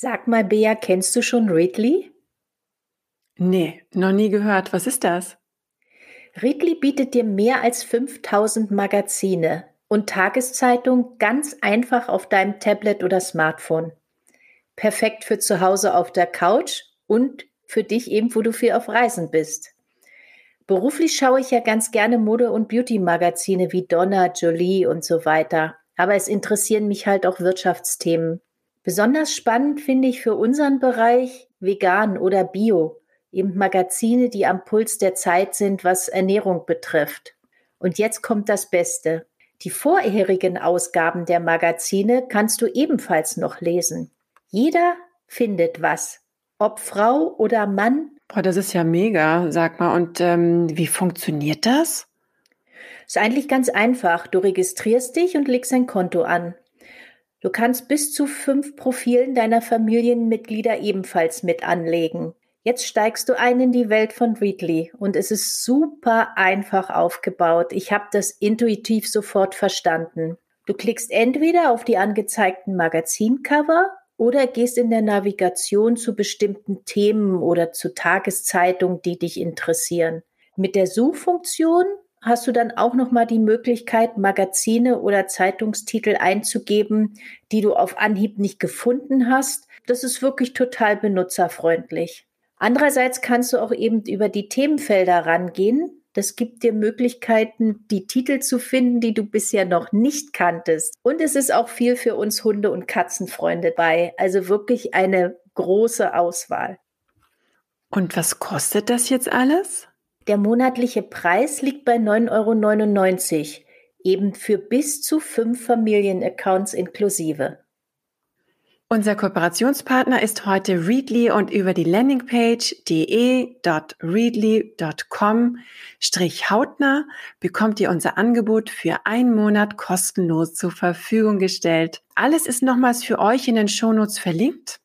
Sag mal, Bea, kennst du schon Ridley? Nee, noch nie gehört. Was ist das? Ridley bietet dir mehr als 5000 Magazine und Tageszeitungen ganz einfach auf deinem Tablet oder Smartphone. Perfekt für zu Hause auf der Couch und für dich eben, wo du viel auf Reisen bist. Beruflich schaue ich ja ganz gerne Mode- und Beauty-Magazine wie Donna, Jolie und so weiter. Aber es interessieren mich halt auch Wirtschaftsthemen. Besonders spannend finde ich für unseren Bereich vegan oder bio, eben Magazine, die am Puls der Zeit sind, was Ernährung betrifft. Und jetzt kommt das Beste. Die vorherigen Ausgaben der Magazine kannst du ebenfalls noch lesen. Jeder findet was. Ob Frau oder Mann, Boah, das ist ja mega, sag mal. Und ähm, wie funktioniert das? Ist eigentlich ganz einfach. Du registrierst dich und legst ein Konto an. Du kannst bis zu fünf Profilen deiner Familienmitglieder ebenfalls mit anlegen. Jetzt steigst du ein in die Welt von Readly und es ist super einfach aufgebaut. Ich habe das intuitiv sofort verstanden. Du klickst entweder auf die angezeigten Magazincover oder gehst in der Navigation zu bestimmten Themen oder zu Tageszeitungen, die dich interessieren. Mit der Suchfunktion hast du dann auch noch mal die Möglichkeit, Magazine oder Zeitungstitel einzugeben, die du auf Anhieb nicht gefunden hast. Das ist wirklich total benutzerfreundlich. Andererseits kannst du auch eben über die Themenfelder rangehen das gibt dir Möglichkeiten, die Titel zu finden, die du bisher noch nicht kanntest. Und es ist auch viel für uns Hunde- und Katzenfreunde bei. Also wirklich eine große Auswahl. Und was kostet das jetzt alles? Der monatliche Preis liegt bei 9,99 Euro, eben für bis zu fünf Familienaccounts inklusive. Unser Kooperationspartner ist heute Readly und über die Landingpage de.readly.com-hautner bekommt ihr unser Angebot für einen Monat kostenlos zur Verfügung gestellt. Alles ist nochmals für euch in den Shownotes verlinkt.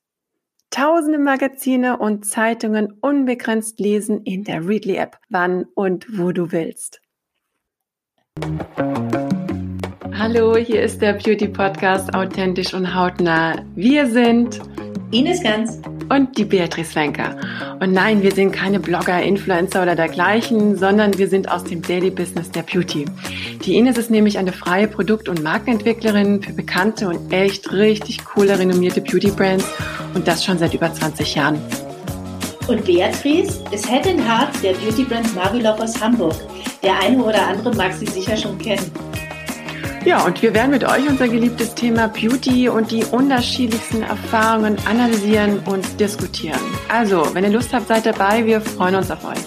Tausende Magazine und Zeitungen unbegrenzt lesen in der Readly App, wann und wo du willst. Hallo, hier ist der Beauty Podcast Authentisch und Hautnah. Wir sind Ines Ganz und die Beatrice Wenker. Und nein, wir sind keine Blogger, Influencer oder dergleichen, sondern wir sind aus dem Daily Business der Beauty. Die Ines ist nämlich eine freie Produkt- und Markenentwicklerin für bekannte und echt richtig coole, renommierte Beauty Brands und das schon seit über 20 Jahren. Und Beatrice ist Head and Heart der Beauty Brand Marvelove aus Hamburg. Der eine oder andere mag sie sicher schon kennen. Ja, und wir werden mit euch unser geliebtes Thema Beauty und die unterschiedlichsten Erfahrungen analysieren und diskutieren. Also, wenn ihr Lust habt, seid dabei. Wir freuen uns auf euch.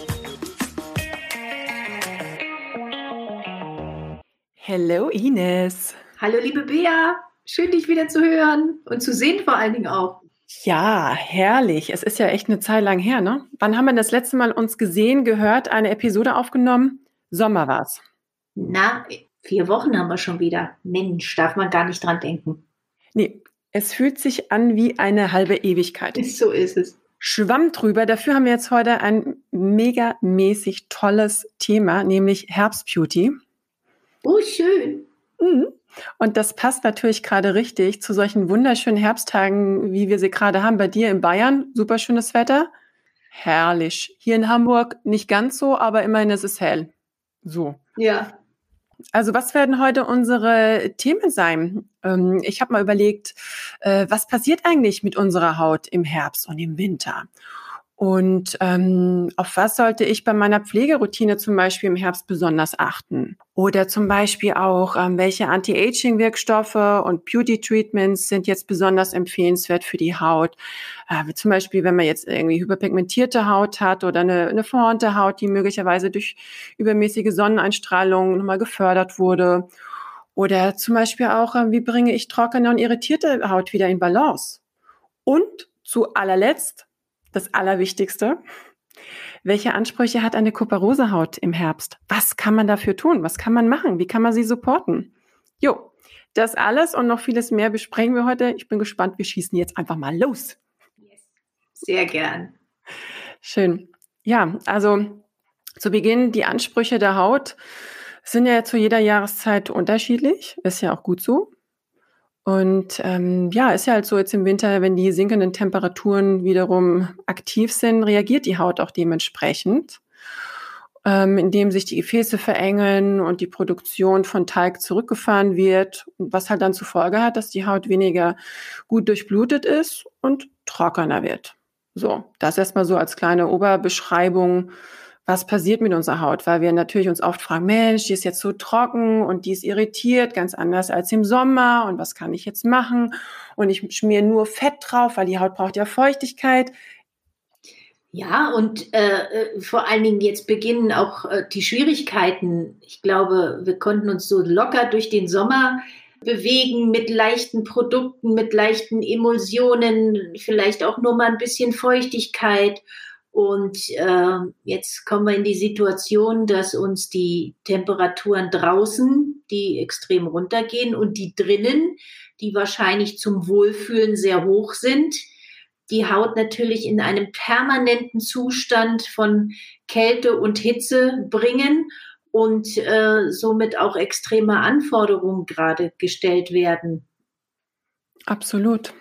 Hallo Ines. Hallo liebe Bea. Schön, dich wieder zu hören und zu sehen vor allen Dingen auch. Ja, herrlich. Es ist ja echt eine Zeit lang her, ne? Wann haben wir das letzte Mal uns gesehen, gehört, eine Episode aufgenommen? Sommer war's. Na, Vier Wochen haben wir schon wieder. Mensch, darf man gar nicht dran denken. Nee, es fühlt sich an wie eine halbe Ewigkeit. So ist es. Schwamm drüber. Dafür haben wir jetzt heute ein megamäßig tolles Thema, nämlich Herbstbeauty. Oh, schön. Mhm. Und das passt natürlich gerade richtig zu solchen wunderschönen Herbsttagen, wie wir sie gerade haben. Bei dir in Bayern, super schönes Wetter. Herrlich. Hier in Hamburg nicht ganz so, aber immerhin ist es hell. So. Ja. Also was werden heute unsere Themen sein? Ähm, ich habe mal überlegt, äh, was passiert eigentlich mit unserer Haut im Herbst und im Winter? Und ähm, auf was sollte ich bei meiner Pflegeroutine zum Beispiel im Herbst besonders achten? Oder zum Beispiel auch, ähm, welche Anti-Aging-Wirkstoffe und Beauty-Treatments sind jetzt besonders empfehlenswert für die Haut? Äh, zum Beispiel, wenn man jetzt irgendwie hyperpigmentierte Haut hat oder eine, eine verhornte Haut, die möglicherweise durch übermäßige Sonneneinstrahlung nochmal gefördert wurde. Oder zum Beispiel auch, äh, wie bringe ich trockene und irritierte Haut wieder in Balance? Und zu allerletzt, das Allerwichtigste. Welche Ansprüche hat eine Kuparosehaut im Herbst? Was kann man dafür tun? Was kann man machen? Wie kann man sie supporten? Jo, das alles und noch vieles mehr besprechen wir heute. Ich bin gespannt. Wir schießen jetzt einfach mal los. Sehr gern. Schön. Ja, also zu Beginn die Ansprüche der Haut sind ja zu jeder Jahreszeit unterschiedlich. Ist ja auch gut so. Und ähm, ja, ist ja halt so jetzt im Winter, wenn die sinkenden Temperaturen wiederum aktiv sind, reagiert die Haut auch dementsprechend, ähm, indem sich die Gefäße verengen und die Produktion von Talg zurückgefahren wird, was halt dann zur Folge hat, dass die Haut weniger gut durchblutet ist und trockener wird. So, das erstmal so als kleine Oberbeschreibung was passiert mit unserer Haut, weil wir natürlich uns oft fragen, Mensch, die ist jetzt so trocken und die ist irritiert, ganz anders als im Sommer und was kann ich jetzt machen? Und ich schmier nur Fett drauf, weil die Haut braucht ja Feuchtigkeit. Ja, und äh, äh, vor allen Dingen jetzt beginnen auch äh, die Schwierigkeiten. Ich glaube, wir konnten uns so locker durch den Sommer bewegen mit leichten Produkten, mit leichten Emulsionen, vielleicht auch nur mal ein bisschen Feuchtigkeit. Und äh, jetzt kommen wir in die Situation, dass uns die Temperaturen draußen, die extrem runtergehen und die drinnen, die wahrscheinlich zum Wohlfühlen sehr hoch sind, die Haut natürlich in einem permanenten Zustand von Kälte und Hitze bringen und äh, somit auch extreme Anforderungen gerade gestellt werden. Absolut.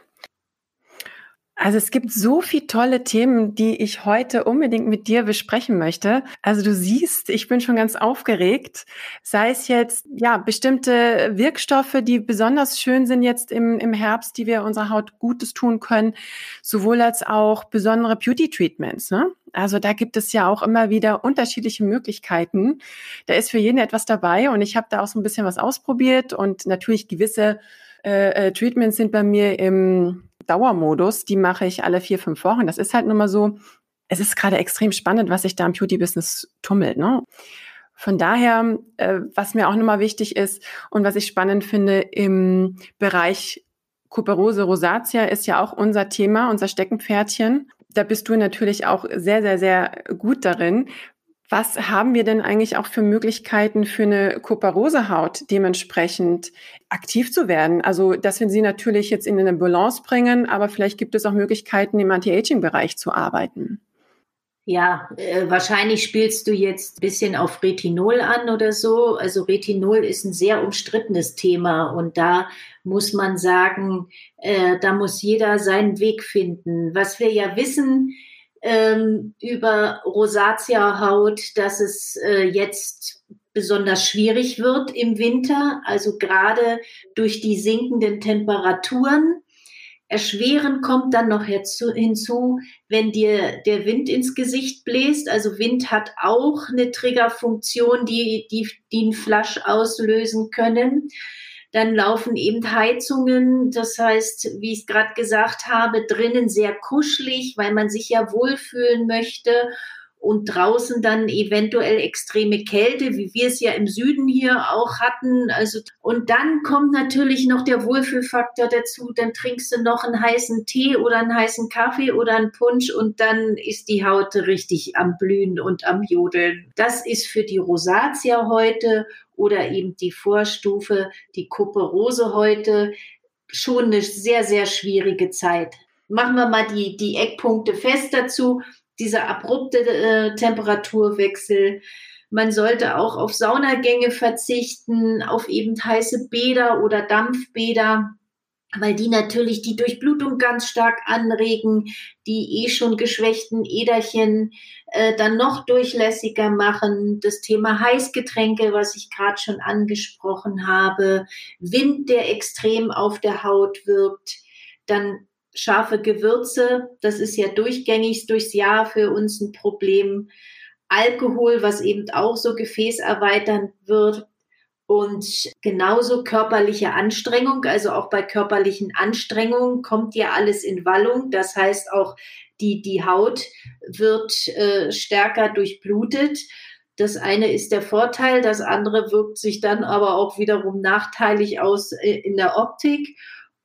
Also es gibt so viele tolle Themen, die ich heute unbedingt mit dir besprechen möchte. Also du siehst, ich bin schon ganz aufgeregt. Sei es jetzt ja bestimmte Wirkstoffe, die besonders schön sind jetzt im, im Herbst, die wir unserer Haut Gutes tun können, sowohl als auch besondere Beauty Treatments. Ne? Also da gibt es ja auch immer wieder unterschiedliche Möglichkeiten. Da ist für jeden etwas dabei und ich habe da auch so ein bisschen was ausprobiert und natürlich gewisse äh, äh, Treatments sind bei mir im Dauermodus, die mache ich alle vier, fünf Wochen. Das ist halt nun mal so. Es ist gerade extrem spannend, was sich da im Beauty-Business tummelt. Ne? Von daher, äh, was mir auch nochmal wichtig ist und was ich spannend finde im Bereich Kuperose rosacea ist ja auch unser Thema, unser Steckenpferdchen. Da bist du natürlich auch sehr, sehr, sehr gut darin, was haben wir denn eigentlich auch für Möglichkeiten für eine Kuparosehaut dementsprechend aktiv zu werden? Also, dass wir sie natürlich jetzt in eine Balance bringen, aber vielleicht gibt es auch Möglichkeiten, im Anti-Aging-Bereich zu arbeiten. Ja, äh, wahrscheinlich spielst du jetzt ein bisschen auf Retinol an oder so. Also Retinol ist ein sehr umstrittenes Thema und da muss man sagen, äh, da muss jeder seinen Weg finden. Was wir ja wissen, ähm, über Rosatia-Haut, dass es äh, jetzt besonders schwierig wird im Winter, also gerade durch die sinkenden Temperaturen. Erschwerend kommt dann noch hinzu, wenn dir der Wind ins Gesicht bläst. Also Wind hat auch eine Triggerfunktion, die, die, die einen Flasch auslösen können. Dann laufen eben Heizungen, das heißt, wie ich es gerade gesagt habe, drinnen sehr kuschelig, weil man sich ja wohlfühlen möchte und draußen dann eventuell extreme Kälte, wie wir es ja im Süden hier auch hatten. Also, und dann kommt natürlich noch der Wohlfühlfaktor dazu. Dann trinkst du noch einen heißen Tee oder einen heißen Kaffee oder einen Punsch und dann ist die Haut richtig am Blühen und am Jodeln. Das ist für die Rosatia heute oder eben die Vorstufe, die Kuperose heute schon eine sehr, sehr schwierige Zeit. Machen wir mal die, die Eckpunkte fest dazu. Dieser abrupte äh, Temperaturwechsel. Man sollte auch auf Saunagänge verzichten, auf eben heiße Bäder oder Dampfbäder weil die natürlich die Durchblutung ganz stark anregen, die eh schon geschwächten Äderchen äh, dann noch durchlässiger machen. Das Thema Heißgetränke, was ich gerade schon angesprochen habe, Wind, der extrem auf der Haut wirkt, dann scharfe Gewürze, das ist ja durchgängig durchs Jahr für uns ein Problem. Alkohol, was eben auch so gefäßerweiternd wird, und genauso körperliche Anstrengung, also auch bei körperlichen Anstrengungen kommt ja alles in Wallung. Das heißt auch die, die Haut wird äh, stärker durchblutet. Das eine ist der Vorteil, das andere wirkt sich dann aber auch wiederum nachteilig aus äh, in der Optik.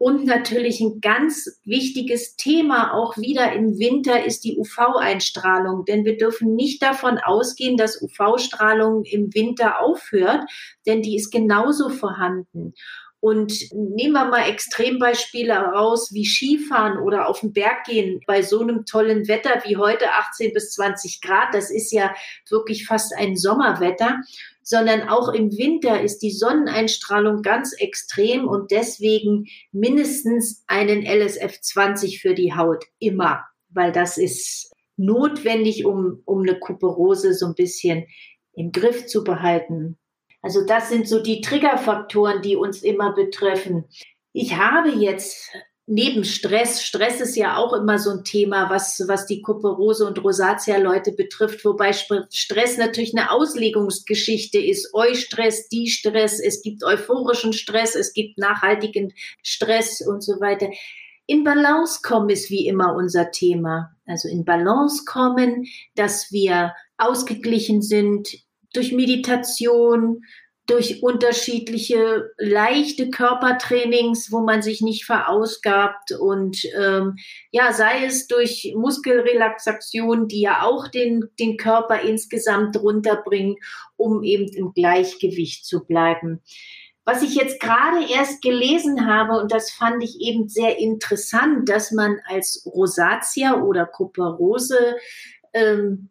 Und natürlich ein ganz wichtiges Thema auch wieder im Winter ist die UV-Einstrahlung. Denn wir dürfen nicht davon ausgehen, dass UV-Strahlung im Winter aufhört, denn die ist genauso vorhanden. Und nehmen wir mal Extrembeispiele heraus wie Skifahren oder auf den Berg gehen bei so einem tollen Wetter wie heute 18 bis 20 Grad. Das ist ja wirklich fast ein Sommerwetter sondern auch im Winter ist die Sonneneinstrahlung ganz extrem und deswegen mindestens einen LSF 20 für die Haut immer, weil das ist notwendig, um, um eine Kuperose so ein bisschen im Griff zu behalten. Also das sind so die Triggerfaktoren, die uns immer betreffen. Ich habe jetzt neben Stress, Stress ist ja auch immer so ein Thema, was, was die Kuperose und Rosatia-Leute betrifft, wobei Stress natürlich eine Auslegungsgeschichte ist. Eustress, die Stress, es gibt euphorischen Stress, es gibt nachhaltigen Stress und so weiter. In Balance kommen ist wie immer unser Thema. Also in Balance kommen, dass wir ausgeglichen sind durch Meditation, durch unterschiedliche leichte Körpertrainings, wo man sich nicht verausgabt und ähm, ja, sei es durch Muskelrelaxation, die ja auch den, den Körper insgesamt runterbringen, um eben im Gleichgewicht zu bleiben. Was ich jetzt gerade erst gelesen habe, und das fand ich eben sehr interessant, dass man als Rosatia oder Kuperose ähm,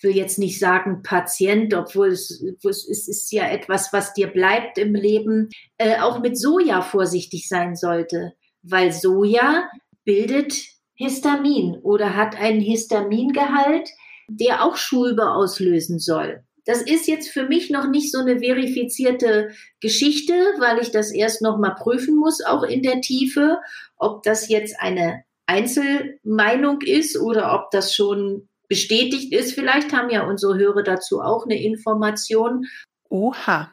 ich will jetzt nicht sagen Patient, obwohl es, es ist ja etwas, was dir bleibt im Leben, äh, auch mit Soja vorsichtig sein sollte, weil Soja bildet Histamin oder hat einen Histamingehalt, der auch Schulbe auslösen soll. Das ist jetzt für mich noch nicht so eine verifizierte Geschichte, weil ich das erst noch mal prüfen muss, auch in der Tiefe, ob das jetzt eine Einzelmeinung ist oder ob das schon bestätigt ist. Vielleicht haben ja unsere Hörer dazu auch eine Information. Oha.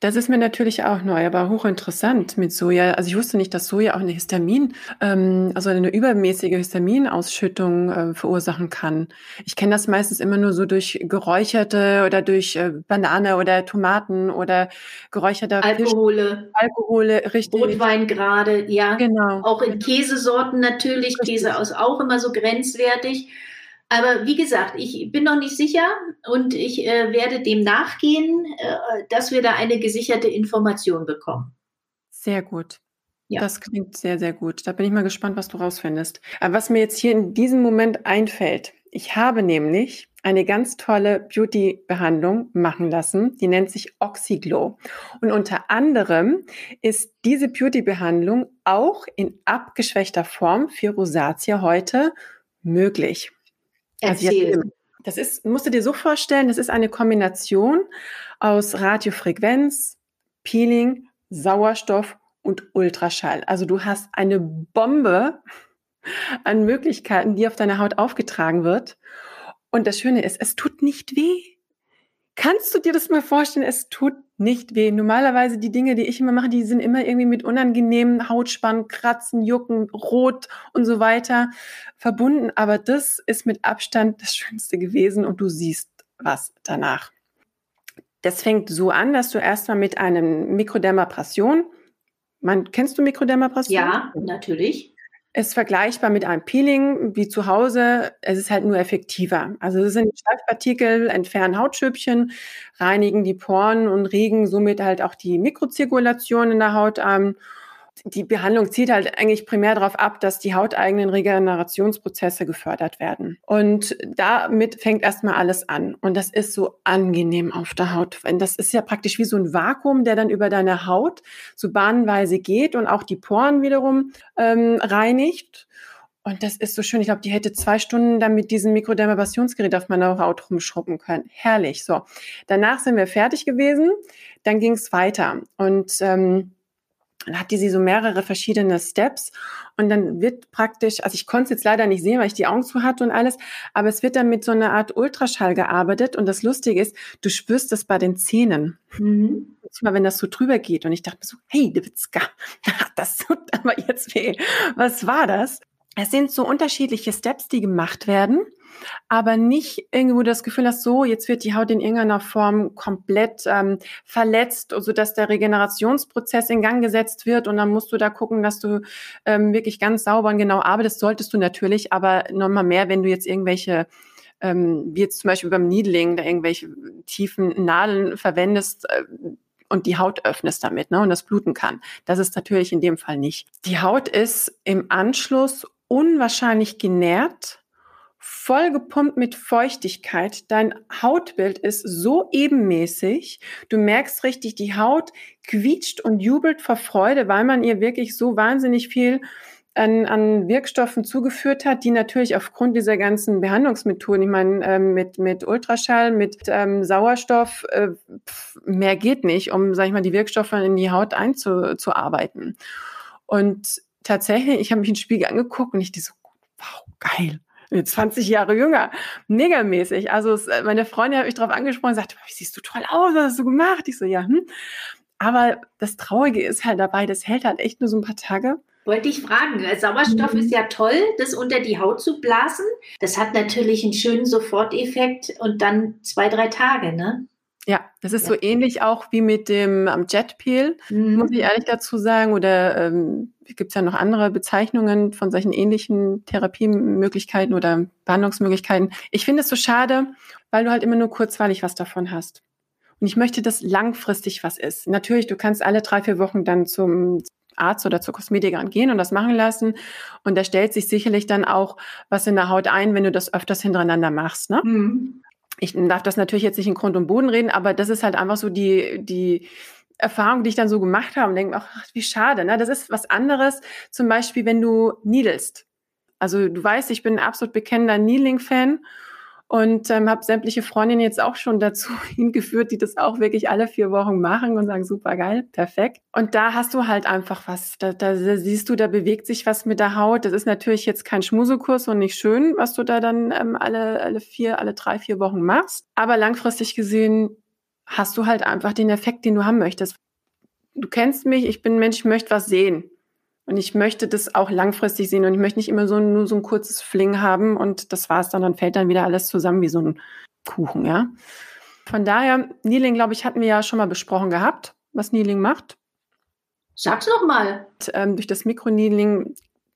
Das ist mir natürlich auch neu, aber hochinteressant mit Soja. Also ich wusste nicht, dass Soja auch eine Histamin, ähm, also eine übermäßige Histaminausschüttung äh, verursachen kann. Ich kenne das meistens immer nur so durch geräucherte oder durch äh, Banane oder Tomaten oder geräucherte Alkohole. Fisch, Alkohole, richtig. Rotwein gerade, ja. Genau. Auch in Käsesorten natürlich. Richtig. Käse ist auch immer so grenzwertig. Aber wie gesagt, ich bin noch nicht sicher und ich äh, werde dem nachgehen, äh, dass wir da eine gesicherte Information bekommen. Sehr gut. Ja. Das klingt sehr, sehr gut. Da bin ich mal gespannt, was du rausfindest. Aber was mir jetzt hier in diesem Moment einfällt, ich habe nämlich eine ganz tolle Beauty-Behandlung machen lassen, die nennt sich Oxyglow. Und unter anderem ist diese Beauty-Behandlung auch in abgeschwächter Form für Rosatia heute möglich. Also Erzähl. Also das ist, musst du dir so vorstellen, das ist eine Kombination aus Radiofrequenz, Peeling, Sauerstoff und Ultraschall. Also du hast eine Bombe an Möglichkeiten, die auf deiner Haut aufgetragen wird. Und das Schöne ist, es tut nicht weh. Kannst du dir das mal vorstellen? Es tut nicht weh. Normalerweise die Dinge, die ich immer mache, die sind immer irgendwie mit unangenehmen Hautspannen, Kratzen, Jucken, Rot und so weiter verbunden. Aber das ist mit Abstand das Schönste gewesen und du siehst was danach. Das fängt so an, dass du erstmal mit einem Mikrodermabrasion, man, kennst du Mikrodermabrasion? Ja, natürlich ist vergleichbar mit einem Peeling wie zu Hause. Es ist halt nur effektiver. Also es sind Schleifpartikel, entfernen Hautschüppchen, reinigen die Poren und regen somit halt auch die Mikrozirkulation in der Haut an die Behandlung zielt halt eigentlich primär darauf ab, dass die hauteigenen Regenerationsprozesse gefördert werden. Und damit fängt erstmal alles an. Und das ist so angenehm auf der Haut. Das ist ja praktisch wie so ein Vakuum, der dann über deine Haut so bahnenweise geht und auch die Poren wiederum ähm, reinigt. Und das ist so schön. Ich glaube, die hätte zwei Stunden dann mit diesem Mikrodermabationsgerät auf meiner Haut rumschrubben können. Herrlich. So. Danach sind wir fertig gewesen. Dann ging es weiter. Und ähm, dann hat die sie so mehrere verschiedene Steps und dann wird praktisch, also ich konnte es jetzt leider nicht sehen, weil ich die Augen zu hatte und alles, aber es wird dann mit so einer Art Ultraschall gearbeitet und das Lustige ist, du spürst das bei den Zähnen. Mhm. Mal, wenn das so drüber geht und ich dachte mir so, hey, Dewitzka, das tut aber jetzt weh. Was war das? Es sind so unterschiedliche Steps, die gemacht werden aber nicht irgendwo das Gefühl hast, so, jetzt wird die Haut in irgendeiner Form komplett ähm, verletzt, so dass der Regenerationsprozess in Gang gesetzt wird und dann musst du da gucken, dass du ähm, wirklich ganz sauber und genau arbeitest, solltest du natürlich, aber nochmal mehr, wenn du jetzt irgendwelche ähm, wie jetzt zum Beispiel beim Needling, da irgendwelche tiefen Nadeln verwendest, äh, und die Haut öffnest damit ne, und das bluten kann. Das ist natürlich in dem Fall nicht. Die Haut ist im Anschluss unwahrscheinlich genährt voll gepumpt mit Feuchtigkeit. Dein Hautbild ist so ebenmäßig. Du merkst richtig, die Haut quietscht und jubelt vor Freude, weil man ihr wirklich so wahnsinnig viel an, an Wirkstoffen zugeführt hat, die natürlich aufgrund dieser ganzen Behandlungsmethoden, ich meine, ähm, mit, mit Ultraschall, mit ähm, Sauerstoff, äh, pf, mehr geht nicht, um, sag ich mal, die Wirkstoffe in die Haut einzuarbeiten. Und tatsächlich, ich habe mich in den Spiegel angeguckt und ich so, wow, geil. 20 Jahre jünger, megamäßig. Also es, meine Freundin hat mich darauf angesprochen und sagte, wie siehst du toll aus, was hast du gemacht? Ich so, ja, hm. Aber das Traurige ist halt dabei, das hält halt echt nur so ein paar Tage. Wollte ich fragen. Sauerstoff mhm. ist ja toll, das unter die Haut zu blasen. Das hat natürlich einen schönen Soforteffekt und dann zwei, drei Tage, ne? Ja, das ist ja. so ähnlich auch wie mit dem am Jetpeel, mhm. muss ich ehrlich dazu sagen. Oder ähm, gibt es ja noch andere Bezeichnungen von solchen ähnlichen Therapiemöglichkeiten oder Behandlungsmöglichkeiten. Ich finde es so schade, weil du halt immer nur kurzweilig was davon hast. Und ich möchte, dass langfristig was ist. Natürlich, du kannst alle drei, vier Wochen dann zum Arzt oder zur Kosmetikerin gehen und das machen lassen. Und da stellt sich sicherlich dann auch was in der Haut ein, wenn du das öfters hintereinander machst. Ne? Mhm. Ich darf das natürlich jetzt nicht in Grund und Boden reden, aber das ist halt einfach so die, die Erfahrung, die ich dann so gemacht habe und denke, ach, wie schade. Ne? Das ist was anderes, zum Beispiel, wenn du niedelst. Also du weißt, ich bin ein absolut bekennender Needling-Fan und ähm, habe sämtliche Freundinnen jetzt auch schon dazu hingeführt, die das auch wirklich alle vier Wochen machen und sagen, super geil, perfekt. Und da hast du halt einfach was. Da, da siehst du, da bewegt sich was mit der Haut. Das ist natürlich jetzt kein Schmusekurs und nicht schön, was du da dann ähm, alle, alle vier, alle drei, vier Wochen machst. Aber langfristig gesehen hast du halt einfach den Effekt, den du haben möchtest. Du kennst mich, ich bin Mensch, ich möchte was sehen. Und ich möchte das auch langfristig sehen und ich möchte nicht immer so nur so ein kurzes Fling haben und das war's dann, dann fällt dann wieder alles zusammen wie so ein Kuchen, ja. Von daher, Kneeling, glaube ich, hatten wir ja schon mal besprochen gehabt, was Kneeling macht. Sag's noch mal. Und, ähm, durch das Mikroneedling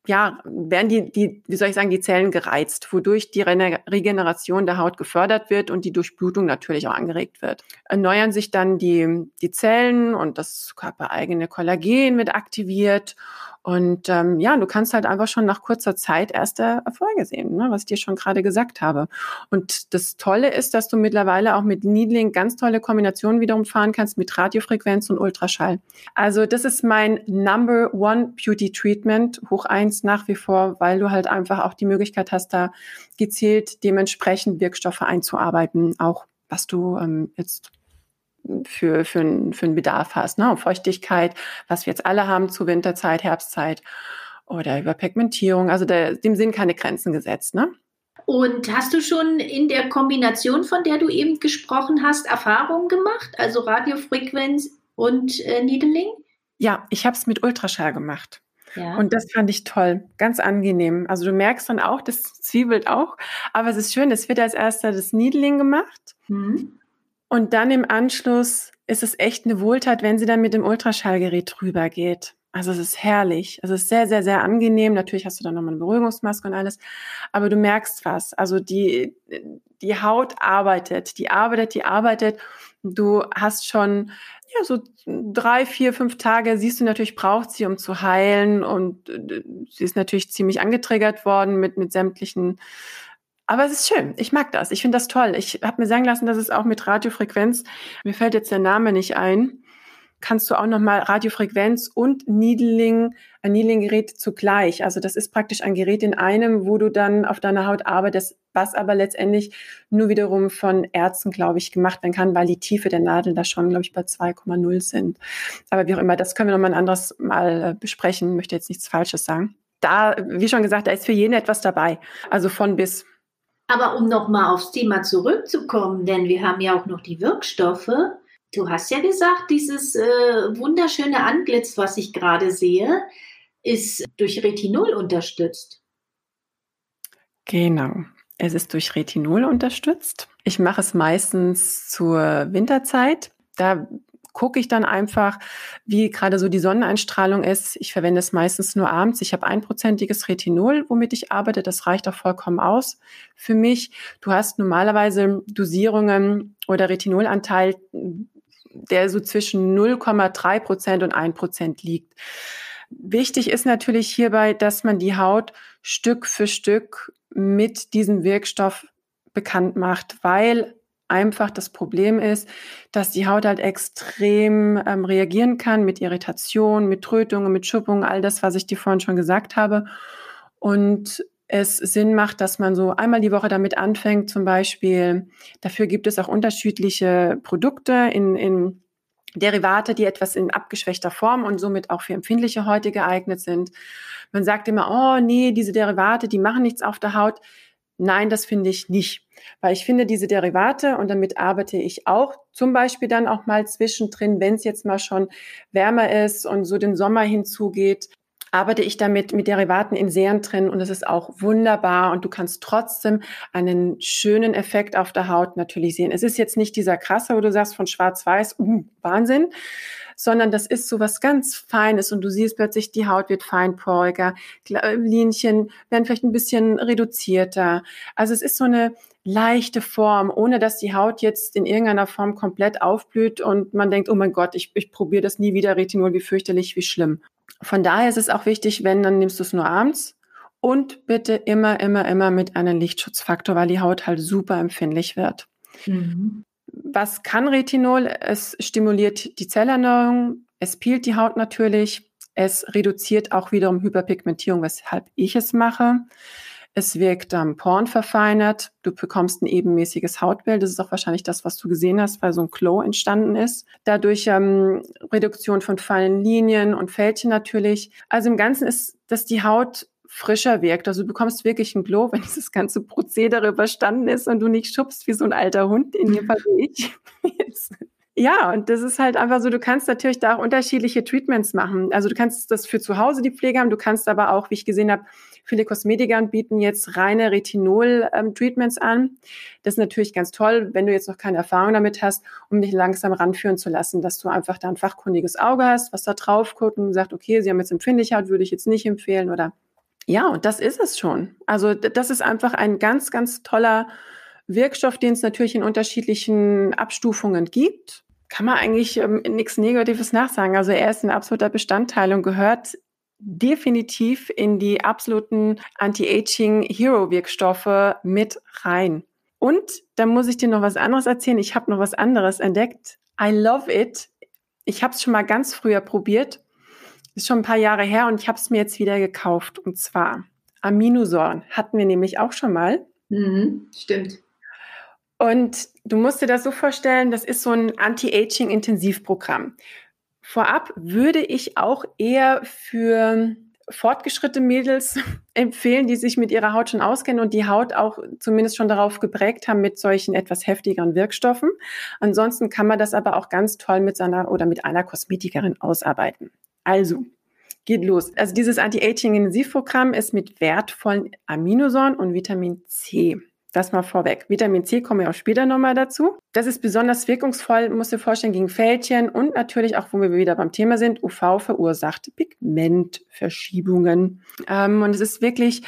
ja, werden die, die, wie soll ich sagen, die Zellen gereizt, wodurch die Regeneration der Haut gefördert wird und die Durchblutung natürlich auch angeregt wird. Erneuern sich dann die, die Zellen und das körpereigene Kollagen wird aktiviert und ähm, ja, du kannst halt einfach schon nach kurzer Zeit erste Erfolge sehen, ne, was ich dir schon gerade gesagt habe. Und das Tolle ist, dass du mittlerweile auch mit Needling ganz tolle Kombinationen wiederum fahren kannst mit Radiofrequenz und Ultraschall. Also das ist mein Number One Beauty Treatment, hoch eins nach wie vor, weil du halt einfach auch die Möglichkeit hast, da gezielt dementsprechend Wirkstoffe einzuarbeiten, auch was du ähm, jetzt für, für, einen, für einen Bedarf hast. Ne? Feuchtigkeit, was wir jetzt alle haben zu Winterzeit, Herbstzeit oder über Pigmentierung. Also der, dem sind keine Grenzen gesetzt. Ne? Und hast du schon in der Kombination, von der du eben gesprochen hast, Erfahrungen gemacht? Also Radiofrequenz und äh, Needling? Ja, ich habe es mit Ultraschall gemacht. Ja. Und das fand ich toll, ganz angenehm. Also du merkst dann auch, das zwiebelt auch, aber es ist schön, es wird als erster das Needling gemacht. Mhm. Und dann im Anschluss ist es echt eine Wohltat, wenn sie dann mit dem Ultraschallgerät drüber geht. Also es ist herrlich. Es ist sehr, sehr, sehr angenehm. Natürlich hast du dann nochmal eine Beruhigungsmaske und alles. Aber du merkst was. Also die, die Haut arbeitet, die arbeitet, die arbeitet. Du hast schon, ja, so drei, vier, fünf Tage siehst du natürlich, braucht sie, um zu heilen. Und äh, sie ist natürlich ziemlich angetriggert worden mit, mit sämtlichen aber es ist schön. Ich mag das. Ich finde das toll. Ich habe mir sagen lassen, dass es auch mit Radiofrequenz, mir fällt jetzt der Name nicht ein, kannst du auch nochmal Radiofrequenz und Needling, ein Needling-Gerät zugleich. Also das ist praktisch ein Gerät in einem, wo du dann auf deiner Haut arbeitest, was aber letztendlich nur wiederum von Ärzten, glaube ich, gemacht werden kann, weil die Tiefe der Nadel da schon, glaube ich, bei 2,0 sind. Aber wie auch immer, das können wir nochmal ein anderes Mal äh, besprechen. Möchte jetzt nichts Falsches sagen. Da, wie schon gesagt, da ist für jeden etwas dabei. Also von bis. Aber um nochmal aufs Thema zurückzukommen, denn wir haben ja auch noch die Wirkstoffe. Du hast ja gesagt, dieses äh, wunderschöne Antlitz, was ich gerade sehe, ist durch Retinol unterstützt. Genau. Es ist durch Retinol unterstützt. Ich mache es meistens zur Winterzeit. Da gucke ich dann einfach, wie gerade so die Sonneneinstrahlung ist. Ich verwende es meistens nur abends. Ich habe einprozentiges Retinol, womit ich arbeite. Das reicht auch vollkommen aus für mich. Du hast normalerweise Dosierungen oder Retinolanteil, der so zwischen 0,3 Prozent und 1 Prozent liegt. Wichtig ist natürlich hierbei, dass man die Haut Stück für Stück mit diesem Wirkstoff bekannt macht, weil einfach das Problem ist, dass die Haut halt extrem ähm, reagieren kann mit Irritation, mit Trötungen, mit Schuppungen, all das, was ich dir vorhin schon gesagt habe. Und es Sinn macht, dass man so einmal die Woche damit anfängt, zum Beispiel. Dafür gibt es auch unterschiedliche Produkte in, in Derivate, die etwas in abgeschwächter Form und somit auch für empfindliche Häute geeignet sind. Man sagt immer, oh nee, diese Derivate, die machen nichts auf der Haut. Nein, das finde ich nicht. Weil ich finde diese Derivate, und damit arbeite ich auch zum Beispiel dann auch mal zwischendrin, wenn es jetzt mal schon wärmer ist und so den Sommer hinzugeht, arbeite ich damit mit Derivaten in Serien drin und es ist auch wunderbar und du kannst trotzdem einen schönen Effekt auf der Haut natürlich sehen. Es ist jetzt nicht dieser krasse, wo du sagst von schwarz-weiß, uh, Wahnsinn, sondern das ist so was ganz Feines und du siehst plötzlich, die Haut wird feinporiger, Linien werden vielleicht ein bisschen reduzierter. Also es ist so eine leichte Form, ohne dass die Haut jetzt in irgendeiner Form komplett aufblüht und man denkt, oh mein Gott, ich, ich probiere das nie wieder, Retinol, wie fürchterlich, wie schlimm. Von daher ist es auch wichtig, wenn, dann nimmst du es nur abends und bitte immer, immer, immer mit einem Lichtschutzfaktor, weil die Haut halt super empfindlich wird. Mhm. Was kann Retinol? Es stimuliert die Zellerneuerung, es peelt die Haut natürlich, es reduziert auch wiederum Hyperpigmentierung, weshalb ich es mache. Es wirkt am Porn verfeinert. Du bekommst ein ebenmäßiges Hautbild. Das ist auch wahrscheinlich das, was du gesehen hast, weil so ein Glow entstanden ist. Dadurch ähm, Reduktion von feinen Linien und Fältchen natürlich. Also im Ganzen ist, dass die Haut frischer wirkt. Also du bekommst wirklich ein Glow, wenn dieses ganze Prozedere überstanden ist und du nicht schubst wie so ein alter Hund, in dem Fall wie ich. Ja, und das ist halt einfach so, du kannst natürlich da auch unterschiedliche Treatments machen. Also du kannst das für zu Hause die Pflege haben, du kannst aber auch, wie ich gesehen habe, viele Kosmetiker bieten jetzt reine Retinol-Treatments an. Das ist natürlich ganz toll, wenn du jetzt noch keine Erfahrung damit hast, um dich langsam ranführen zu lassen, dass du einfach da ein fachkundiges Auge hast, was da drauf guckt und sagt, okay, sie haben jetzt Empfindlichkeit, würde ich jetzt nicht empfehlen oder ja, und das ist es schon. Also das ist einfach ein ganz, ganz toller Wirkstoff, den es natürlich in unterschiedlichen Abstufungen gibt kann man eigentlich ähm, nichts Negatives nachsagen. Also er ist ein absoluter Bestandteil und gehört definitiv in die absoluten Anti-Aging-Hero-Wirkstoffe mit rein. Und da muss ich dir noch was anderes erzählen. Ich habe noch was anderes entdeckt. I love it. Ich habe es schon mal ganz früher probiert. Ist schon ein paar Jahre her und ich habe es mir jetzt wieder gekauft. Und zwar Aminosäuren hatten wir nämlich auch schon mal. Mhm, stimmt. Und du musst dir das so vorstellen, das ist so ein Anti-Aging-Intensivprogramm. Vorab würde ich auch eher für fortgeschrittene Mädels empfehlen, die sich mit ihrer Haut schon auskennen und die Haut auch zumindest schon darauf geprägt haben mit solchen etwas heftigeren Wirkstoffen. Ansonsten kann man das aber auch ganz toll mit seiner oder mit einer Kosmetikerin ausarbeiten. Also, geht los. Also dieses Anti-Aging-Intensivprogramm ist mit wertvollen Aminosäuren und Vitamin C das mal vorweg. Vitamin C kommen wir auch später nochmal dazu. Das ist besonders wirkungsvoll, musst du vorstellen, gegen Fältchen und natürlich auch, wo wir wieder beim Thema sind, UV verursacht Pigmentverschiebungen. Ähm, und es ist wirklich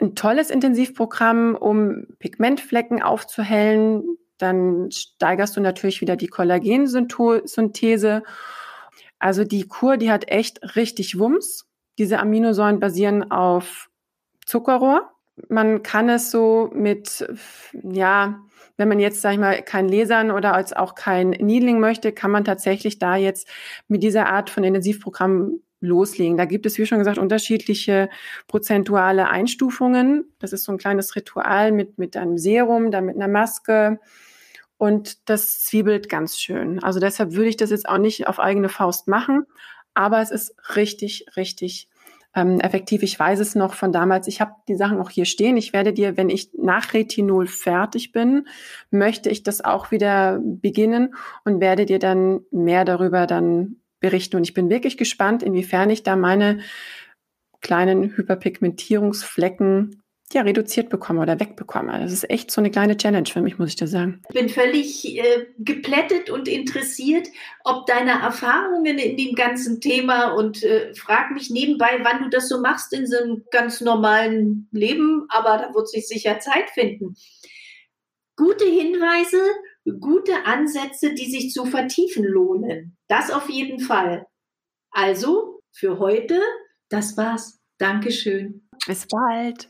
ein tolles Intensivprogramm, um Pigmentflecken aufzuhellen. Dann steigerst du natürlich wieder die Kollagensynthese. Also die Kur, die hat echt richtig Wumms. Diese Aminosäuren basieren auf Zuckerrohr man kann es so mit, ja, wenn man jetzt, sag ich mal, kein Lesern oder als auch kein Needling möchte, kann man tatsächlich da jetzt mit dieser Art von Intensivprogramm loslegen. Da gibt es, wie schon gesagt, unterschiedliche prozentuale Einstufungen. Das ist so ein kleines Ritual mit, mit einem Serum, dann mit einer Maske. Und das zwiebelt ganz schön. Also deshalb würde ich das jetzt auch nicht auf eigene Faust machen. Aber es ist richtig, richtig ähm, effektiv. Ich weiß es noch von damals. Ich habe die Sachen auch hier stehen. Ich werde dir, wenn ich nach Retinol fertig bin, möchte ich das auch wieder beginnen und werde dir dann mehr darüber dann berichten. Und ich bin wirklich gespannt, inwiefern ich da meine kleinen Hyperpigmentierungsflecken ja, reduziert bekomme oder wegbekomme. Das ist echt so eine kleine Challenge für mich, muss ich da sagen. Ich bin völlig äh, geplättet und interessiert, ob deine Erfahrungen in dem ganzen Thema und äh, frag mich nebenbei, wann du das so machst in so einem ganz normalen Leben, aber da wird sich sicher Zeit finden. Gute Hinweise, gute Ansätze, die sich zu vertiefen lohnen. Das auf jeden Fall. Also für heute, das war's. Dankeschön. Bis bald.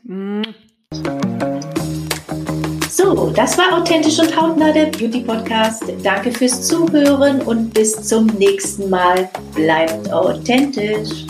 So, das war Authentisch und Hautnah, der Beauty Podcast. Danke fürs Zuhören und bis zum nächsten Mal. Bleibt authentisch.